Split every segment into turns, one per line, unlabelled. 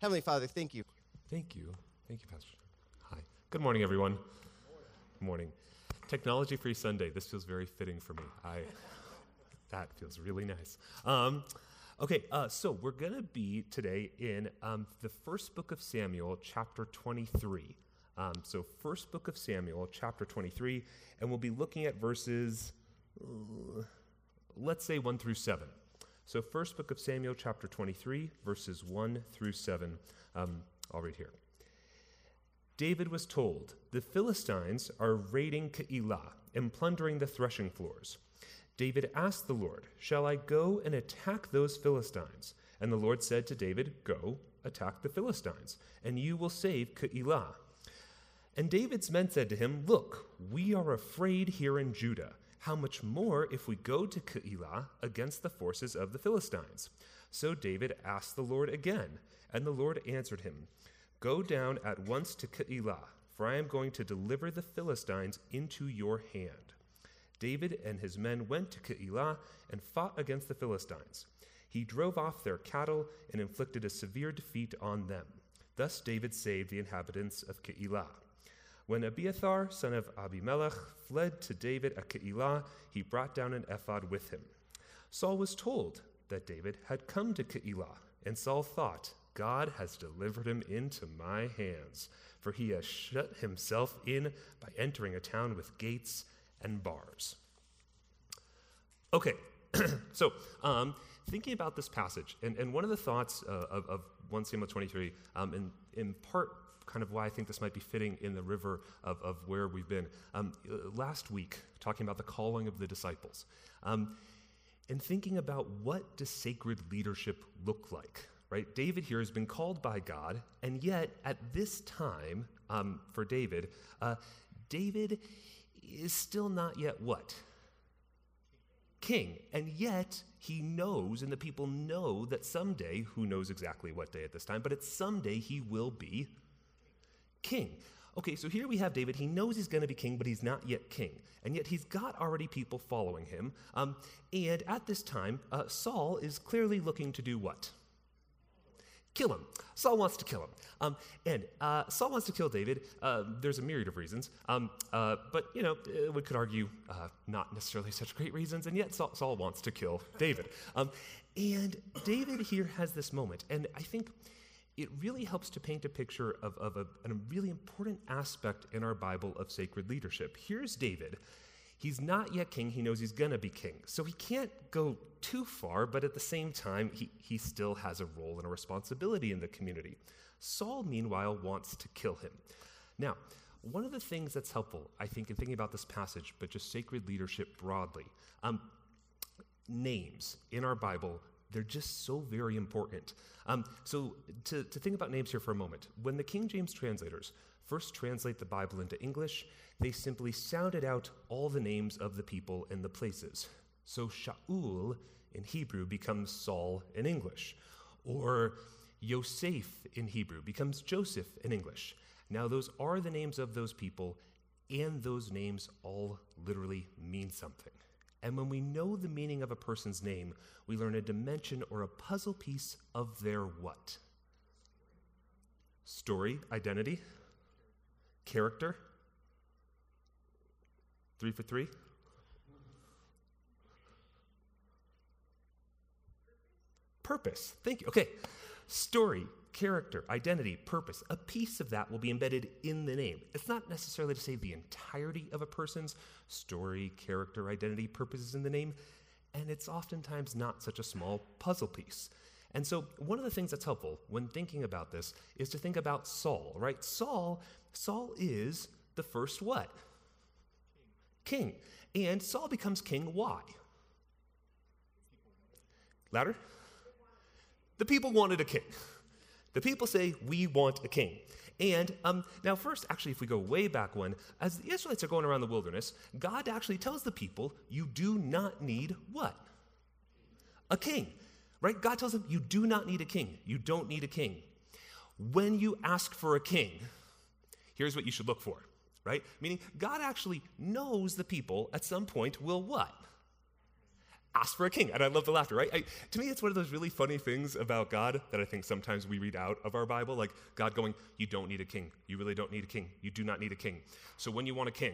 Heavenly Father, thank you.
Thank you. Thank you, Pastor. Hi. Good morning, everyone. Good morning. Technology Free Sunday. This feels very fitting for me. I that feels really nice. Um, okay, uh, so we're to be today in um, the first book of Samuel, chapter 23. Um, so, first book of Samuel, chapter 23, and we'll be looking at verses, uh, let's say 1 through 7. So, first book of Samuel, chapter 23, verses 1 through 7. Um, I'll read here. David was told, The Philistines are raiding Keilah and plundering the threshing floors. David asked the Lord, Shall I go and attack those Philistines? And the Lord said to David, Go, attack the Philistines, and you will save Keilah. And David's men said to him, Look, we are afraid here in Judah. How much more if we go to Keilah against the forces of the Philistines? So David asked the Lord again, and the Lord answered him, Go down at once to Keilah, for I am going to deliver the Philistines into your hand. David and his men went to Keilah and fought against the Philistines. He drove off their cattle and inflicted a severe defeat on them. Thus David saved the inhabitants of Keilah. When Abiathar, son of Abimelech, fled to David at Keilah, he brought down an ephod with him. Saul was told that David had come to Keilah, and Saul thought, God has delivered him into my hands, for he has shut himself in by entering a town with gates and bars. Okay, so um, thinking about this passage, and, and one of the thoughts uh, of, of 1 Samuel 23, um, and in part kind of why I think this might be fitting in the river of, of where we've been. Um, last week, talking about the calling of the disciples, um, and thinking about what does sacred leadership look like, right? David here has been called by God, and yet at this time um, for David, uh, David is still not yet what? King. And yet he knows, and the people know that someday, who knows exactly what day at this time, but it's someday he will be king. Okay, so here we have David. He knows he's going to be king, but he's not yet king. And yet he's got already people following him. Um, and at this time, uh, Saul is clearly looking to do what? Kill him. Saul wants to kill him. Um, and uh, Saul wants to kill David. Uh, there's a myriad of reasons. Um, uh, but, you know, uh, we could argue uh, not necessarily such great reasons. And yet Saul, Saul wants to kill David. Um, and David here has this moment. And I think it really helps to paint a picture of, of a, a really important aspect in our Bible of sacred leadership. Here's David. He's not yet king. He knows he's going to be king. So he can't go too far, but at the same time, he, he still has a role and a responsibility in the community. Saul, meanwhile, wants to kill him. Now, one of the things that's helpful, I think, in thinking about this passage, but just sacred leadership broadly, um, names in our Bible they're just so very important. Um, so, to, to think about names here for a moment, when the King James translators first translate the Bible into English, they simply sounded out all the names of the people and the places. So, Shaul in Hebrew becomes Saul in English, or Yosef in Hebrew becomes Joseph in English. Now, those are the names of those people, and those names all literally mean something. And when we know the meaning of a person's name, we learn a dimension or a puzzle piece of their what? Story, identity, character. Three for three? Purpose. Thank you. Okay. Story, character, identity, purpose, a piece of that will be embedded in the name. It's not necessarily to say the entirety of a person's story, character, identity, purpose is in the name, and it's oftentimes not such a small puzzle piece. And so, one of the things that's helpful when thinking about this is to think about Saul, right? Saul, Saul is the first what? King. king. And Saul becomes king why? Louder? The people wanted a king. The people say, We want a king. And um, now, first, actually, if we go way back when, as the Israelites are going around the wilderness, God actually tells the people, You do not need what? A king. Right? God tells them, You do not need a king. You don't need a king. When you ask for a king, here's what you should look for. Right? Meaning, God actually knows the people at some point will what? Ask for a king. And I love the laughter, right? I, to me, it's one of those really funny things about God that I think sometimes we read out of our Bible, like God going, You don't need a king. You really don't need a king. You do not need a king. So when you want a king,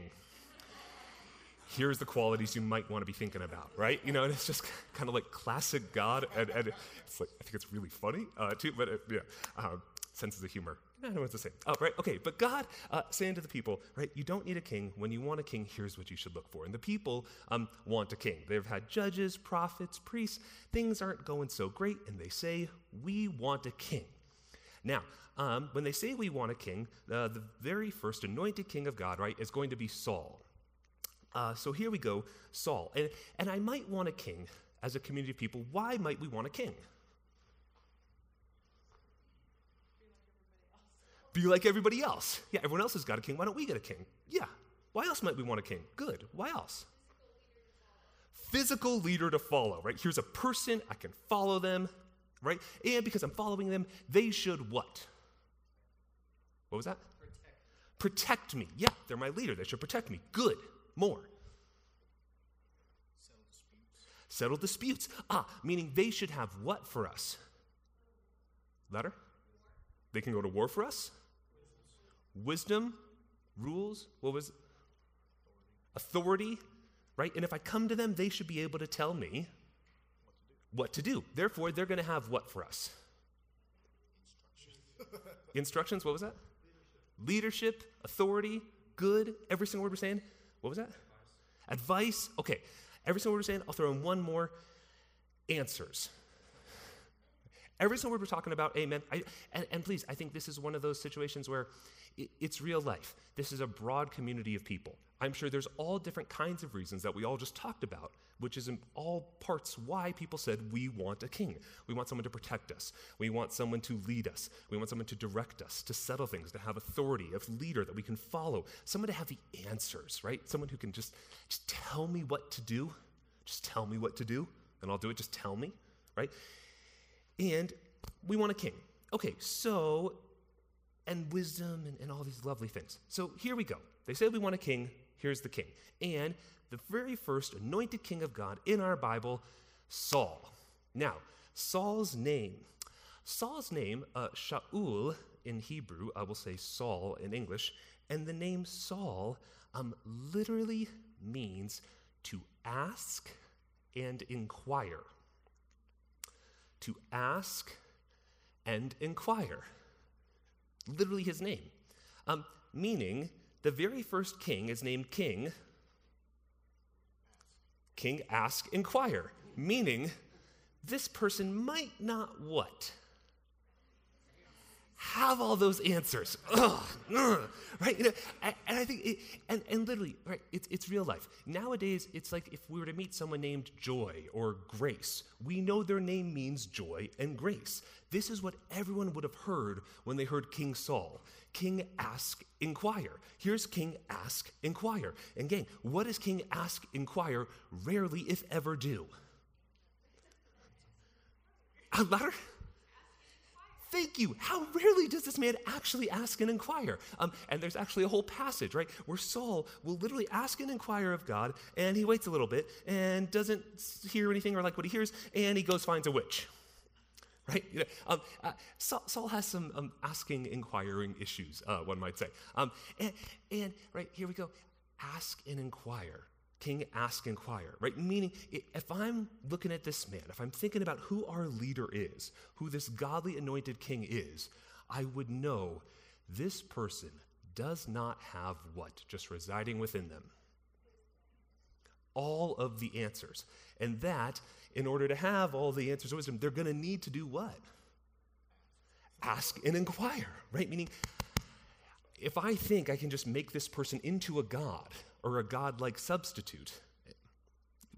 here's the qualities you might want to be thinking about, right? You know, and it's just kind of like classic God. And, and it's like, I think it's really funny, uh, too, but it, yeah, um, senses of humor. I know what to say. Oh, right, okay. But God uh, saying to the people, right, you don't need a king. When you want a king, here's what you should look for. And the people um, want a king. They've had judges, prophets, priests. Things aren't going so great, and they say, we want a king. Now, um, when they say we want a king, uh, the very first anointed king of God, right, is going to be Saul. Uh, so here we go, Saul. And, and I might want a king as a community of people. Why might we want a king? Be like everybody else. Yeah, everyone else has got a king. Why don't we get a king? Yeah. Why else might we want a king? Good. Why else? Physical leader to follow, right? Here's a person, I can follow them, right? And because I'm following them, they should what? What was that? Protect. Protect me. Yeah, they're my leader. They should protect me. Good. More. Settle disputes. Settle disputes. Ah, meaning they should have what for us? Letter? They can go to war for us? Wisdom, rules, what was it? Authority, right? And if I come to them, they should be able to tell me what to do. Therefore, they're going to have what for us? Instructions. Instructions, what was that? Leadership. Leadership, authority, good. Every single word we're saying. What was that? Advice. Advice. Okay. Every single word we're saying, I'll throw in one more. Answers. Every single word we're talking about, amen. I, and, and please, I think this is one of those situations where it's real life. This is a broad community of people. I'm sure there's all different kinds of reasons that we all just talked about, which is in all parts why people said we want a king. We want someone to protect us. We want someone to lead us. We want someone to direct us, to settle things, to have authority, a leader that we can follow, someone to have the answers, right? Someone who can just, just tell me what to do. Just tell me what to do, and I'll do it. Just tell me, right? And we want a king. Okay, so and wisdom and, and all these lovely things. So here we go. They say we want a king. Here's the king. And the very first anointed king of God in our Bible, Saul. Now, Saul's name. Saul's name, uh, Shaul in Hebrew, I will say Saul in English, and the name Saul um, literally means to ask and inquire. To ask and inquire literally his name. Um, meaning, the very first king is named King. King, ask, inquire. Meaning, this person might not what? Have all those answers. Ugh, ugh, right? You know, and, and, I think, it, and, and literally, right, it's, it's real life. Nowadays, it's like if we were to meet someone named Joy or Grace, we know their name means joy and grace. This is what everyone would have heard when they heard King Saul. King ask, inquire. Here's King ask, inquire. And gang, what does King ask, inquire rarely, if ever, do? A letter? Thank you. How rarely does this man actually ask and inquire? Um, and there's actually a whole passage, right, where Saul will literally ask and inquire of God, and he waits a little bit and doesn't hear anything or like what he hears, and he goes finds a witch. Right? You know, um, uh, Saul, Saul, has some um, asking, inquiring issues, uh, one might say. Um, and, and, right, here we go. Ask and inquire king ask inquire right? Meaning if i'm looking at this man if i'm thinking about who our leader is who this godly anointed king is i would know this person does not have what? Just residing within them. All of the answers. And that in order to have all the answers of wisdom they're going to need to do what? Ask and inquire right? Meaning if i think i can just make this person into a god or a God like substitute.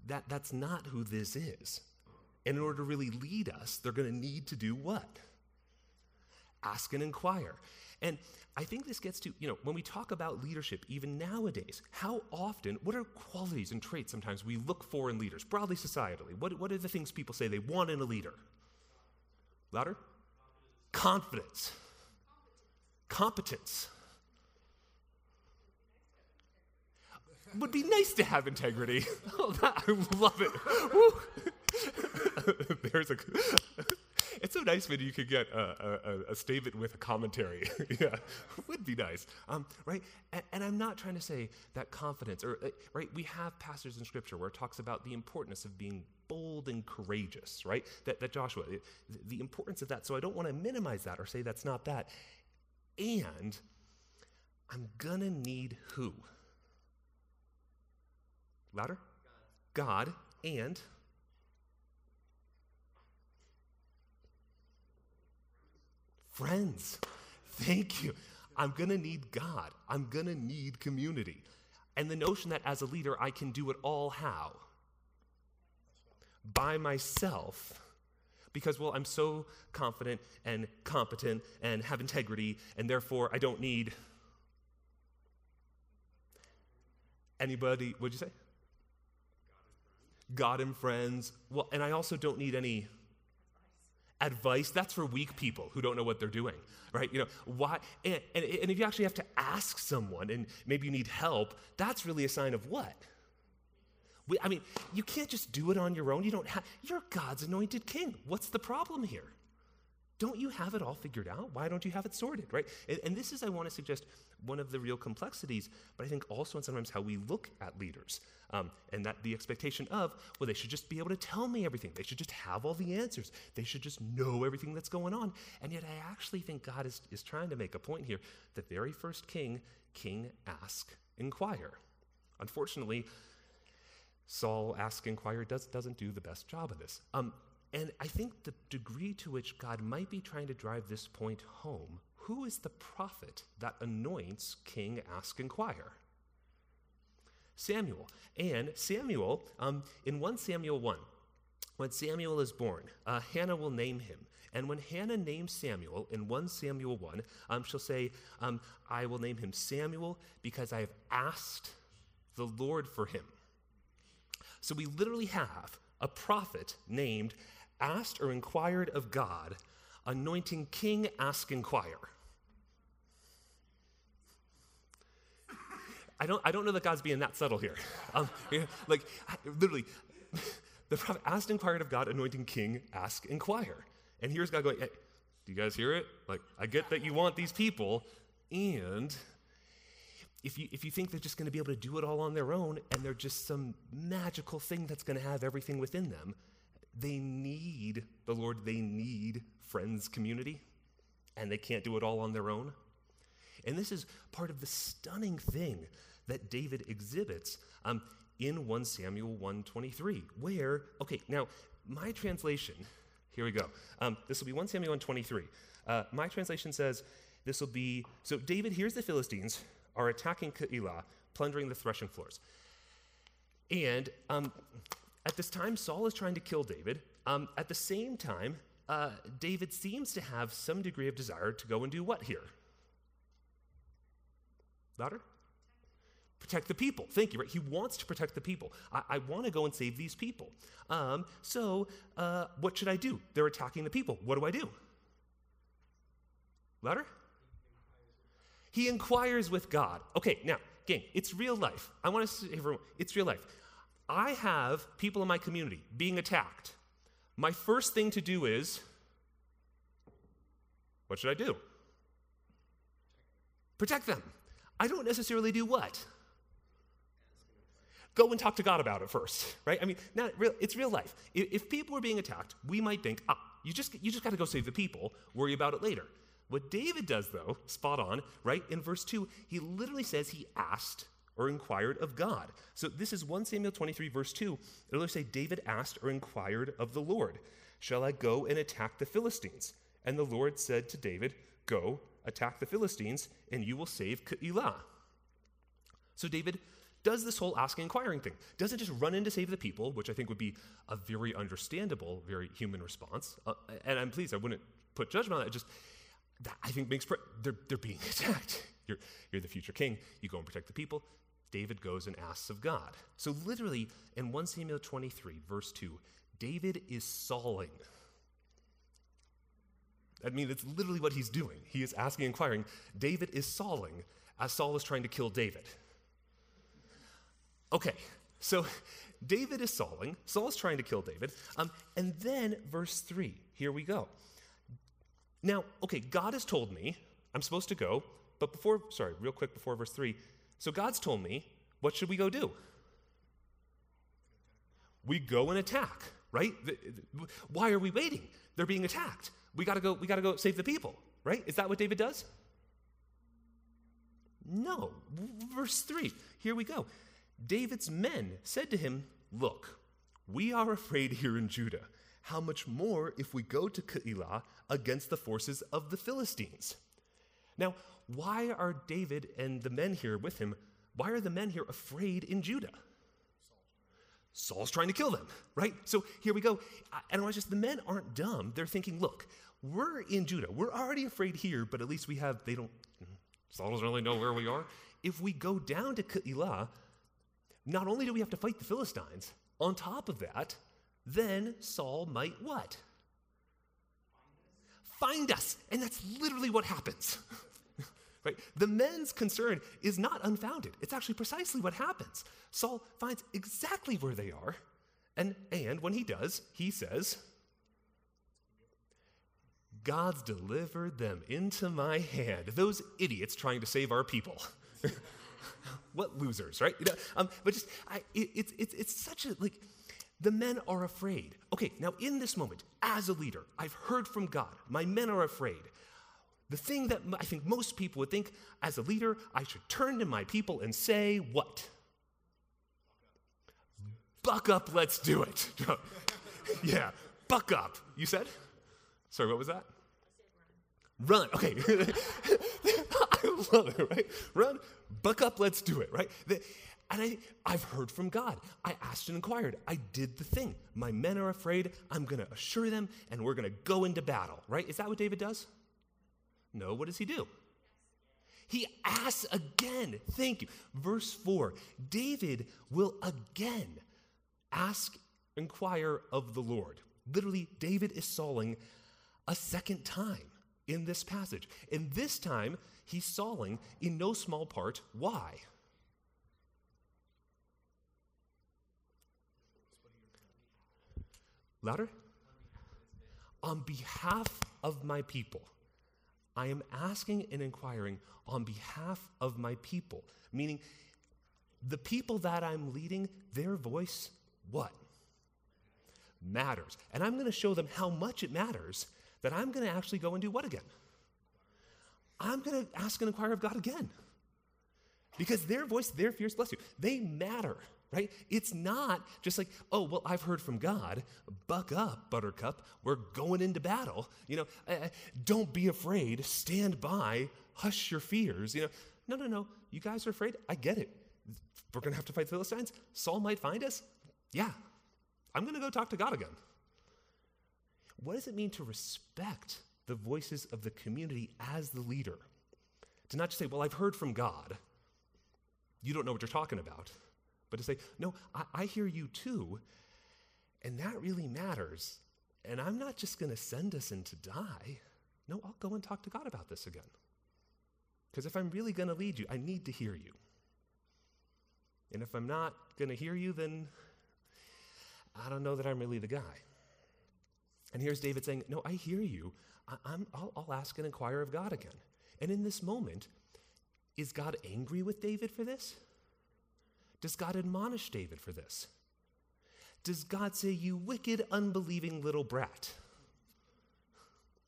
That, that's not who this is. And in order to really lead us, they're going to need to do what? Ask and inquire. And I think this gets to, you know, when we talk about leadership, even nowadays, how often, what are qualities and traits sometimes we look for in leaders, broadly societally? What, what are the things people say they want in a leader? Louder? Confidence. Competence. Would be nice to have integrity. Oh, that, I love it. There's a. It's so nice when you could get a, a, a statement with a commentary. yeah, would be nice, um, right? And, and, I'm not trying to say that confidence, or uh, right? We have passages in Scripture where it talks about the importance of being bold and courageous, right? That, that Joshua, the importance of that. So I don't want to minimize that or say that's not that. And I'm gonna need who? Louder? God, and friends. Thank you. I'm going to need God. I'm going to need community. And the notion that as a leader, I can do it all how? By myself. Because, well, I'm so confident and competent and have integrity, and therefore I don't need anybody. What'd you say? God and friends. Well, and I also don't need any advice. That's for weak people who don't know what they're doing, right? You know, why? And, and, and if you actually have to ask someone and maybe you need help, that's really a sign of what? We, I mean, you can't just do it on your own. You don't have, you're God's anointed king. What's the problem here? Don't you have it all figured out? Why don't you have it sorted, right? And, and, this is, I want to suggest, one of the real complexities, but I think also and sometimes how we look at leaders. Um, and that the expectation of, well, they should just be able to tell me everything. They should just have all the answers. They should just know everything that's going on. And yet, I actually think God is, is trying to make a point here. The very first king, king ask, inquire. Unfortunately, Saul ask, inquire does, doesn't do the best job of this. Um, and I think the degree to which God might be trying to drive this point home who is the prophet that anoints King Ask Inquire? Samuel. And Samuel, um, in 1 Samuel 1, when Samuel is born, uh, Hannah will name him. And when Hannah names Samuel in 1 Samuel 1, um, she'll say, um, I will name him Samuel because I have asked the Lord for him. So we literally have a prophet named asked or inquired of God, anointing king ask inquire. I don't, I don't know that God's being that subtle here. Um, like, literally, the prophet asked, inquired of God, anointing king, ask, inquire. And here's God going, hey, do you guys hear it? Like, I get that you want these people, and if you, if you think they're just going to be able to do it all on their own and they're just some magical thing that's going to have everything within them, they need the Lord, they need friends, community, and they can't do it all on their own. And this is part of the stunning thing that David exhibits um, in 1 Samuel 123, where, okay, now my translation, here we go. Um, this will be 1 Samuel 123. Uh, my translation says this will be so David hears the Philistines are attacking Keilah, plundering the threshing floors. And um, at this time, Saul is trying to kill David. Um, at the same time, uh, David seems to have some degree of desire to go and do what here? Louder? Protect the people. Thank you. Right? He wants to protect the people. I, I want to go and save these people. Um, so, uh, what should I do? They're attacking the people. What do I do? Louder? He inquires with God. Okay, now, gang, it's real life. I want to say, everyone, it's real life. I have people in my community being attacked. My first thing to do is what should I do? Protect them. I don't necessarily do what? Go and talk to God about it first, right? I mean, real, it's real life. If, if people are being attacked, we might think, ah, you just, you just got to go save the people, worry about it later. What David does, though, spot on, right? In verse 2, he literally says he asked or inquired of God. So this is 1 Samuel 23, verse 2. It'll say, David asked or inquired of the Lord, Shall I go and attack the Philistines? And the Lord said to David, Go, attack the Philistines, and you will save Keilah. So David does this whole asking inquiring thing. Doesn't just run in to save the people, which I think would be a very understandable, very human response. Uh, and I'm pleased, I wouldn't put judgment on that. Just that I think makes they're, they're being attacked. You're, you're the future king. You go and protect the people. David goes and asks of God. So, literally, in 1 Samuel 23, verse 2, David is sawing. I mean, it's literally what he's doing. He is asking, inquiring. David is sawing as Saul is trying to kill David. Okay, so David is Sauling. is trying to kill David. Um, and then, verse 3, here we go. Now, okay, God has told me I'm supposed to go, but before, sorry, real quick before verse 3. So God's told me, what should we go do? We go and attack, right? Why are we waiting? They're being attacked. We gotta go, we gotta go save the people, right? Is that what David does? No. Verse 3, here we go. David's men said to him, Look, we are afraid here in Judah. How much more if we go to Keilah against the forces of the Philistines? Now, why are David and the men here with him, why are the men here afraid in Judah? Saul's trying to kill them, right? So here we go. And I was just, the men aren't dumb. They're thinking, look, we're in Judah. We're already afraid here, but at least we have, they don't, Saul doesn't really know where we are. If we go down to Keilah, not only do we have to fight the Philistines, on top of that, then Saul might what? Find us. And that's literally what happens. right? The men's concern is not unfounded. It's actually precisely what happens. Saul finds exactly where they are, and, and when he does, he says, God's delivered them into my hand. Those idiots trying to save our people. what losers, right? You know, um, but just, I, it, it's, it's, it's such a, like, the men are afraid. Okay, now in this moment, as a leader, I've heard from God. My men are afraid. The thing that I think most people would think as a leader, I should turn to my people and say, what? Buck up, let's do it. yeah, buck up. You said? Sorry, what was that? Run. Okay. I love it, right? Run, buck up, let's do it, right? And I, I've heard from God. I asked and inquired. I did the thing. My men are afraid. I'm going to assure them, and we're going to go into battle, right? Is that what David does? No. What does he do? He asks again. Thank you. Verse 4 David will again ask, inquire of the Lord. Literally, David is sawing a second time in this passage. And this time, he's sawing in no small part. Why? Louder? On behalf of my people. I am asking and inquiring on behalf of my people, meaning the people that I'm leading, their voice, what? Matters. And I'm going to show them how much it matters that I'm going to actually go and do what again? I'm going to ask and inquire of God again. Because their voice, their fears, bless you, they matter, right? It's not just like, oh, well, I've heard from God. Buck up, buttercup. We're going into battle. You know, uh, don't be afraid. Stand by. Hush your fears. You know, no, no, no. You guys are afraid. I get it. We're going to have to fight the Philistines. Saul might find us. Yeah. I'm going to go talk to God again. What does it mean to respect the voices of the community as the leader? To not just say, well, I've heard from God. You don't know what you're talking about. But to say, no, I, I hear you too. And that really matters. And I'm not just going to send us in to die. No, I'll go and talk to God about this again. Because if I'm really going to lead you, I need to hear you. And if I'm not going to hear you, then I don't know that I'm really the guy. And here's David saying, No, I hear you. I, will I'll ask and inquire of God again. And in this moment, is God angry with David for this? Does God admonish David for this? Does God say, You wicked, unbelieving little brat?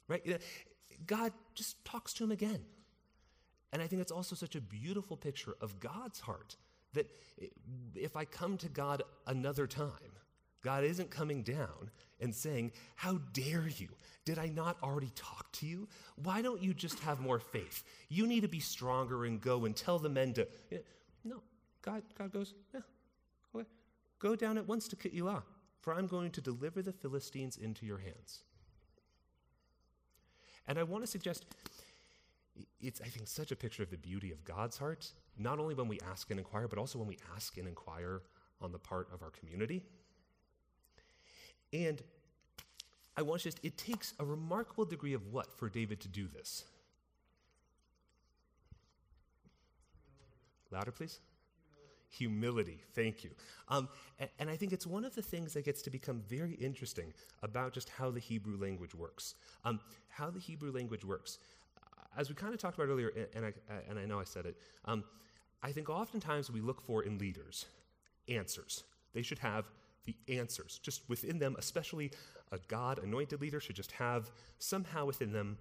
Right? God just talks to him again. And I think it's also such a beautiful picture of God's heart that if I come to God another time, God isn't coming down and saying, How dare you? Did I not already talk to you? Why don't you just have more faith? You need to be stronger and go and tell the men to. No, God, God goes, Yeah, okay. Go down at once to Keilah, for I'm going to deliver the Philistines into your hands. And I want to suggest it's, I think, such a picture of the beauty of God's heart, not only when we ask and inquire, but also when we ask and inquire on the part of our community. And I want to just, it takes a remarkable degree of what for David to do this? Louder, please. Humility. Thank you. Um, and, and I think it's one of the things that gets to become very interesting about just how the Hebrew language works. Um, how the Hebrew language works. As we kind of talked about earlier, and I, and I know I said it, um, I think oftentimes we look for in leaders answers. They should have the answers. Just within them, especially a God anointed leader, should just have somehow within them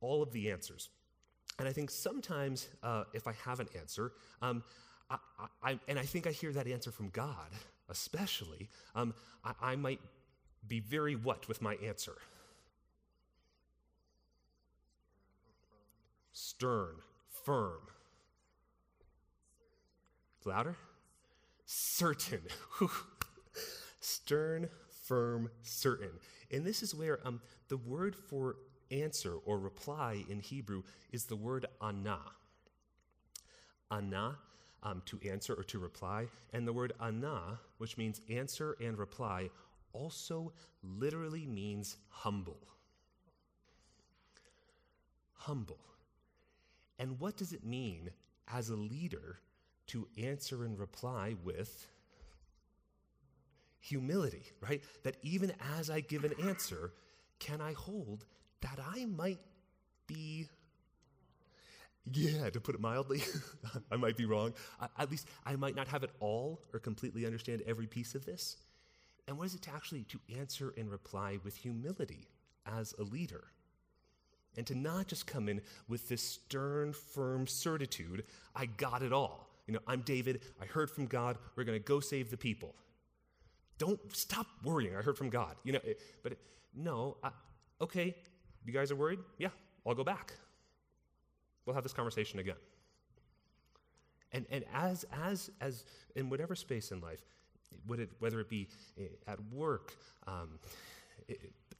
all of the answers. And I think sometimes uh, if I have an answer, um, I, I, and I think I hear that answer from God, especially, um, I, I might be very what with my answer? Stern, firm. Louder? Certain. Stern, firm, certain. And this is where um, the word for answer or reply in Hebrew is the word ana. Ana, um, to answer or to reply. And the word ana, which means answer and reply, also literally means humble. Humble. And what does it mean as a leader to answer and reply with humility, right? That even as I give an answer, can I hold that I might be, yeah, to put it mildly, I might be wrong. I, at least I might not have it all or completely understand every piece of this. And what is it to actually to answer and reply with humility as a leader? And to not just come in with this stern, firm certitude, I got it all. You know, I'm David, I heard from God, we're going to go save the people. Don't stop worrying, I heard from God. You know, but no, I, okay, you guys are worried? Yeah, I'll go back. We'll have this conversation again. And, and as, as, as in whatever space in life, whether it be eh, at work, um,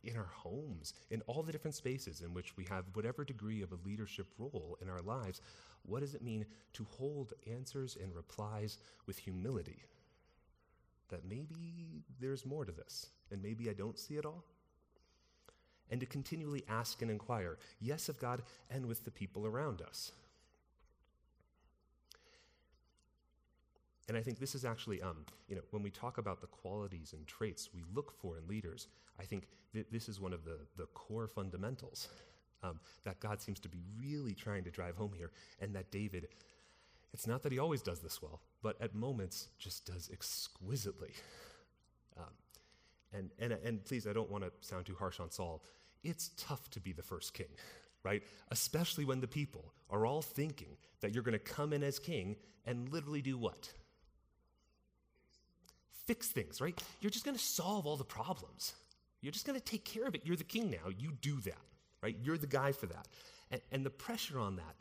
in our homes, in all the different spaces in which we have whatever degree of a leadership role in our lives, what does it mean to hold answers and replies with humility? That maybe there's more to this, and maybe I don't see it all? And to continually ask and inquire, yes, of God and with the people around us. And I think this is actually, um, you know, when we talk about the qualities and traits we look for in leaders, I think th- this is one of the, the core fundamentals um, that God seems to be really trying to drive home here, and that David, it's not that he always does this well, but at moments just does exquisitely. And, and, and please, I don't want to sound too harsh on Saul. It's tough to be the first king, right? Especially when the people are all thinking that you're going to come in as king and literally do what? Fix things, right? You're just going to solve all the problems. You're just going to take care of it. You're the king now. You do that, right? You're the guy for that. And, and the pressure on that,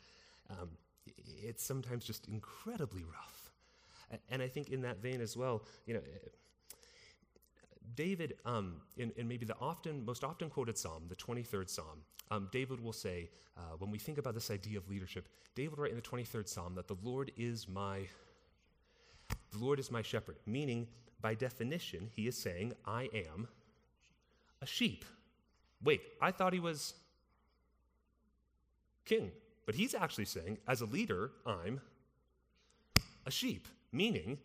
um, it's sometimes just incredibly rough. And I think in that vein as well, you know, David, um, in, in, maybe the often, most often quoted psalm, the 23rd psalm, um, David will say, uh, when we think about this idea of leadership, David write in the 23rd psalm that the Lord is my, the Lord is my shepherd, meaning by definition, he is saying, I am a sheep. Wait, I thought he was king, but he's actually saying, as a leader, I'm a sheep, meaning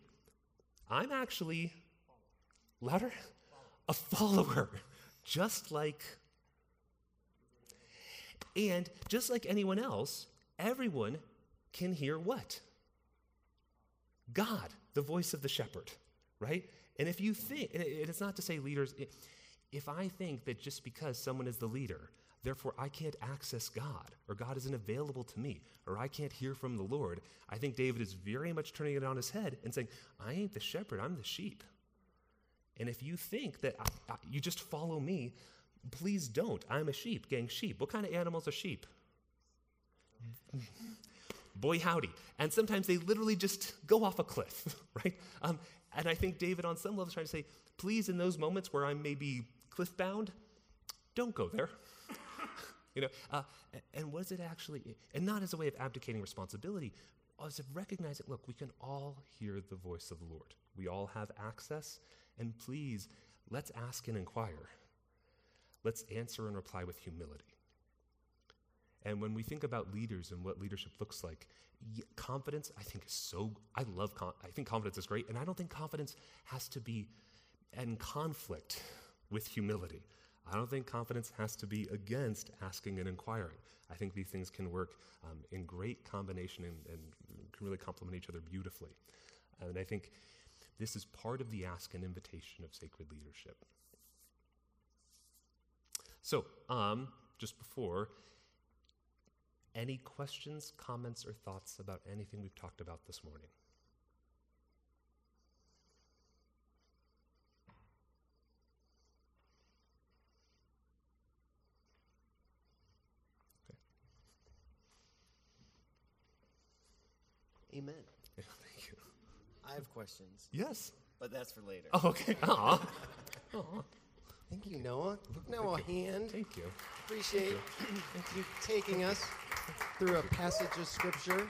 I'm actually louder a follower, just like. And just like anyone else, everyone can hear what? God, the voice of the shepherd, right? And if you think, and it's not to say leaders, if I think that just because someone is the leader, therefore I can't access God, or God isn't available to me, or I can't hear from the Lord, I think David is very much turning it on his head and saying, I ain't the shepherd, I'm the sheep. And if you think that I, I, you just follow me, please don't. I'm a sheep, gang sheep. What kind of animals are sheep? Boy, howdy. And sometimes they literally just go off a cliff, right? Um, and I think David, on some level, is trying to say, please, in those moments where I'm maybe cliff bound, don't go there. you know, uh, and what is it actually? And not as a way of abdicating responsibility, as of recognizing, look, we can all hear the voice of the Lord. We all have access and please, let's ask and inquire. Let's answer and reply with humility. And when we think about leaders and what leadership looks like, confidence, I think, is so. I love. I think confidence is great, and I don't think confidence has to be in conflict with humility. I don't think confidence has to be against asking and inquiring. I think these things can work um, in great combination and, and can really complement each other beautifully. And I think this is part of the ask and invitation of sacred leadership. So, um, just before, any questions, comments, or thoughts about anything we've talked about this morning?
Amen.
Yeah, thank you.
I have questions,
Yes.
but that's for later.
Oh, okay. Aw. Aw.
Thank you, Noah. Noah Hand.
Thank you.
Appreciate
Thank you.
taking us through a passage of scripture